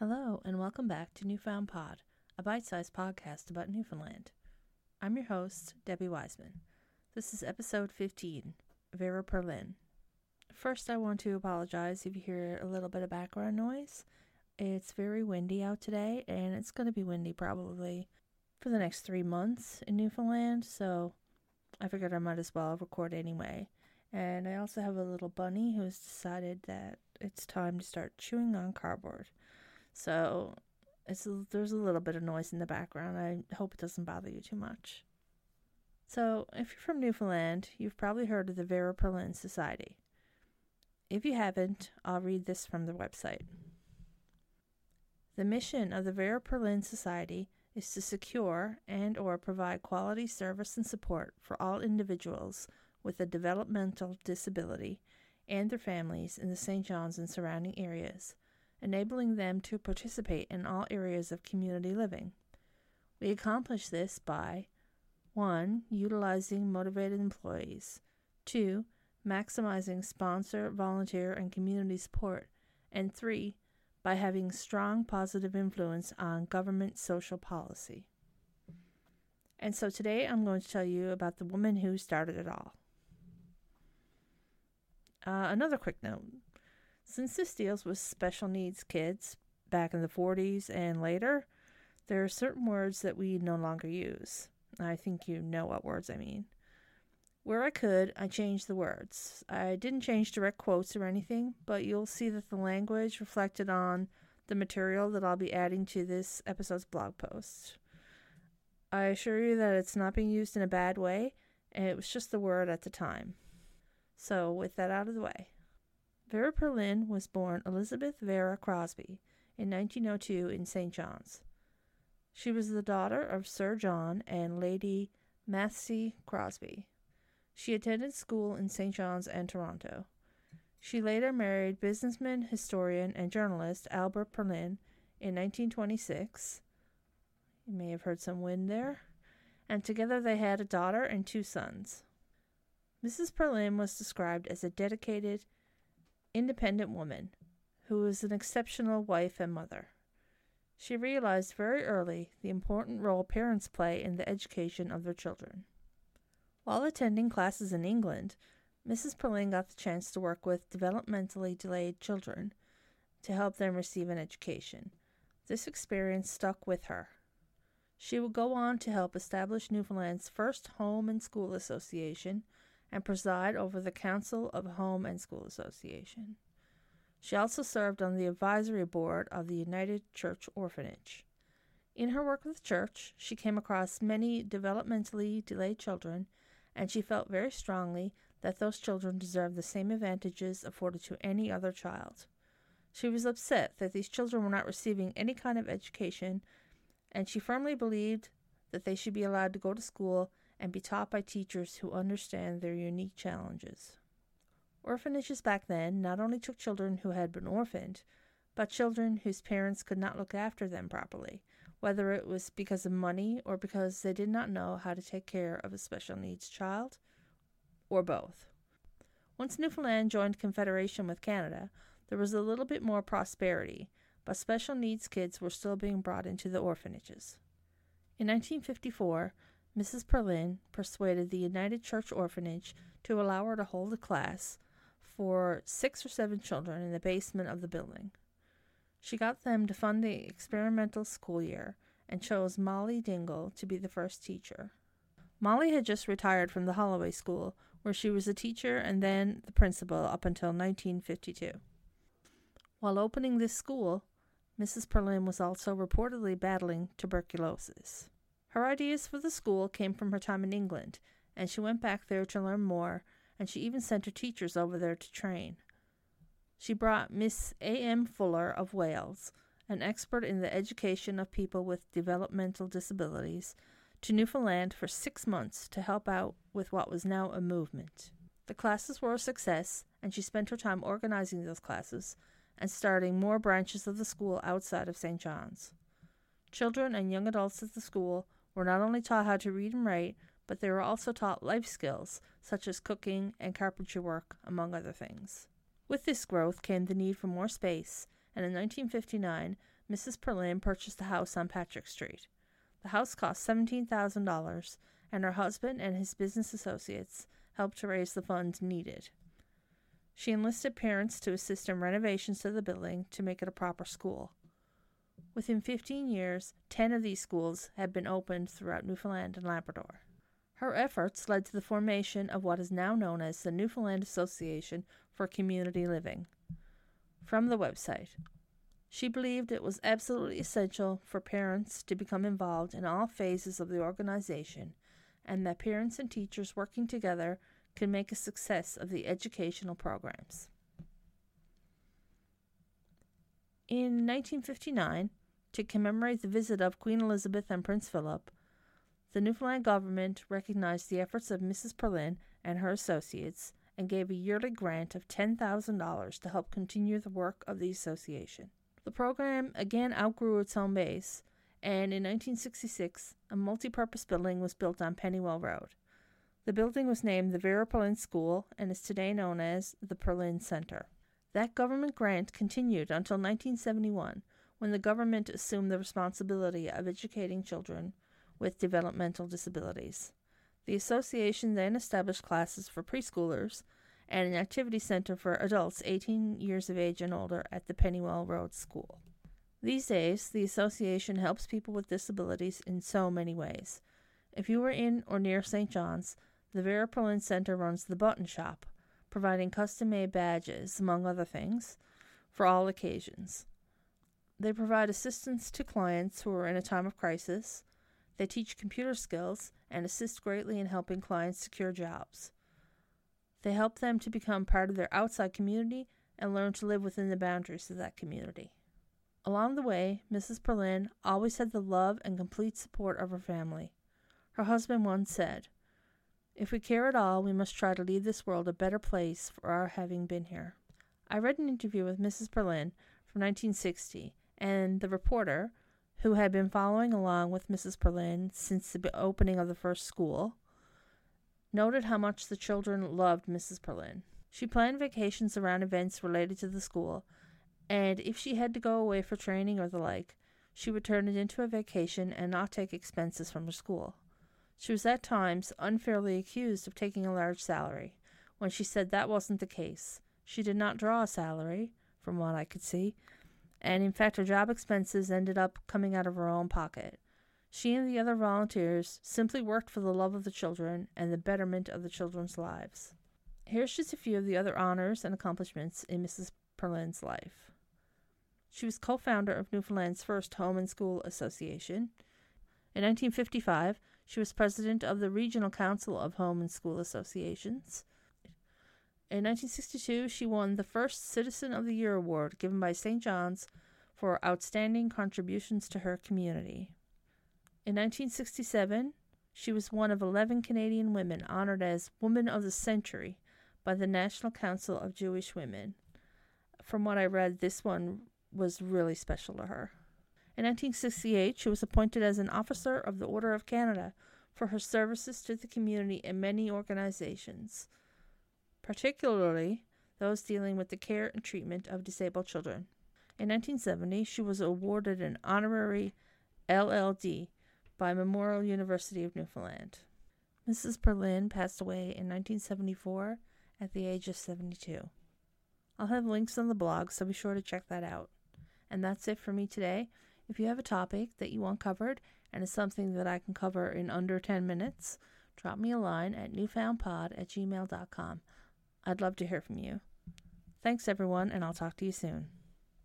Hello, and welcome back to Newfound Pod, a bite sized podcast about Newfoundland. I'm your host, Debbie Wiseman. This is episode 15 Vera Perlin. First, I want to apologize if you hear a little bit of background noise. It's very windy out today, and it's going to be windy probably for the next three months in Newfoundland, so I figured I might as well record anyway. And I also have a little bunny who's decided that it's time to start chewing on cardboard. So it's there's a little bit of noise in the background. I hope it doesn't bother you too much. So, if you're from Newfoundland, you've probably heard of the Vera Perlin Society. If you haven't, I'll read this from the website. The mission of the Vera Perlin Society is to secure and or provide quality service and support for all individuals with a developmental disability and their families in the St. John's and surrounding areas enabling them to participate in all areas of community living. We accomplish this by 1. Utilizing motivated employees, 2. Maximizing sponsor, volunteer, and community support, and 3. By having strong positive influence on government social policy. And so today I'm going to tell you about the woman who started it all. Uh, another quick note since this deals with special needs kids back in the 40s and later, there are certain words that we no longer use. I think you know what words I mean. Where I could, I changed the words. I didn't change direct quotes or anything, but you'll see that the language reflected on the material that I'll be adding to this episode's blog post. I assure you that it's not being used in a bad way, and it was just the word at the time. So, with that out of the way, Vera Perlin was born Elizabeth Vera Crosby in 1902 in St. John's. She was the daughter of Sir John and Lady Mathesy Crosby. She attended school in St. John's and Toronto. She later married businessman, historian, and journalist Albert Perlin in 1926. You may have heard some wind there. And together they had a daughter and two sons. Mrs. Perlin was described as a dedicated, independent woman who was an exceptional wife and mother. She realized very early the important role parents play in the education of their children. While attending classes in England, Mrs. Perlin got the chance to work with developmentally delayed children to help them receive an education. This experience stuck with her. She would go on to help establish Newfoundland's first Home and School Association and preside over the Council of Home and School Association. She also served on the advisory board of the United Church Orphanage. In her work with the church, she came across many developmentally delayed children, and she felt very strongly that those children deserved the same advantages afforded to any other child. She was upset that these children were not receiving any kind of education, and she firmly believed that they should be allowed to go to school and be taught by teachers who understand their unique challenges. Orphanages back then not only took children who had been orphaned, but children whose parents could not look after them properly, whether it was because of money or because they did not know how to take care of a special needs child, or both. Once Newfoundland joined Confederation with Canada, there was a little bit more prosperity, but special needs kids were still being brought into the orphanages. In 1954, Mrs. Perlin persuaded the United Church Orphanage to allow her to hold a class for six or seven children in the basement of the building. She got them to fund the experimental school year and chose Molly Dingle to be the first teacher. Molly had just retired from the Holloway School, where she was a teacher and then the principal up until 1952. While opening this school, Mrs. Perlin was also reportedly battling tuberculosis. Her ideas for the school came from her time in England, and she went back there to learn more, and she even sent her teachers over there to train. She brought Miss A. M. Fuller of Wales, an expert in the education of people with developmental disabilities, to Newfoundland for six months to help out with what was now a movement. The classes were a success, and she spent her time organizing those classes and starting more branches of the school outside of St. John's. Children and young adults at the school were not only taught how to read and write, but they were also taught life skills such as cooking and carpentry work, among other things. With this growth came the need for more space, and in 1959, Mrs. Perlin purchased a house on Patrick Street. The house cost $17,000, and her husband and his business associates helped to raise the funds needed. She enlisted parents to assist in renovations to the building to make it a proper school. Within 15 years, 10 of these schools had been opened throughout Newfoundland and Labrador. Her efforts led to the formation of what is now known as the Newfoundland Association for Community Living. From the website, she believed it was absolutely essential for parents to become involved in all phases of the organization and that parents and teachers working together can make a success of the educational programs. In 1959, to commemorate the visit of Queen Elizabeth and Prince Philip, the Newfoundland government recognized the efforts of Mrs. Perlin and her associates and gave a yearly grant of $10,000 to help continue the work of the association. The program again outgrew its home base, and in 1966, a multi purpose building was built on Pennywell Road. The building was named the Vera Perlin School and is today known as the Perlin Center. That government grant continued until 1971, when the government assumed the responsibility of educating children with developmental disabilities. The association then established classes for preschoolers and an activity center for adults 18 years of age and older at the Pennywell Road School. These days, the association helps people with disabilities in so many ways. If you are in or near St. John's, the Vera Perlin Center runs the Button Shop, providing custom made badges, among other things, for all occasions. They provide assistance to clients who are in a time of crisis. They teach computer skills and assist greatly in helping clients secure jobs. They help them to become part of their outside community and learn to live within the boundaries of that community. Along the way, Mrs. Perlin always had the love and complete support of her family. Her husband once said, if we care at all, we must try to leave this world a better place for our having been here. I read an interview with Mrs. Perlin from 1960, and the reporter, who had been following along with Mrs. Perlin since the opening of the first school, noted how much the children loved Mrs. Perlin. She planned vacations around events related to the school, and if she had to go away for training or the like, she would turn it into a vacation and not take expenses from her school. She was at times unfairly accused of taking a large salary, when she said that wasn't the case. She did not draw a salary, from what I could see, and in fact her job expenses ended up coming out of her own pocket. She and the other volunteers simply worked for the love of the children and the betterment of the children's lives. Here's just a few of the other honors and accomplishments in Mrs. Perlin's life. She was co founder of Newfoundland's first Home and School Association. In 1955, she was president of the Regional Council of Home and School Associations. In 1962, she won the first Citizen of the Year award given by St. John's for outstanding contributions to her community. In 1967, she was one of 11 Canadian women honored as Woman of the Century by the National Council of Jewish Women. From what I read, this one was really special to her. In 1968, she was appointed as an officer of the Order of Canada for her services to the community in many organizations, particularly those dealing with the care and treatment of disabled children. In 1970, she was awarded an honorary LLD by Memorial University of Newfoundland. Mrs. Perlin passed away in 1974 at the age of 72. I'll have links on the blog, so be sure to check that out. And that's it for me today. If you have a topic that you want covered and is something that I can cover in under 10 minutes, drop me a line at newfoundpod at gmail.com. I'd love to hear from you. Thanks, everyone, and I'll talk to you soon.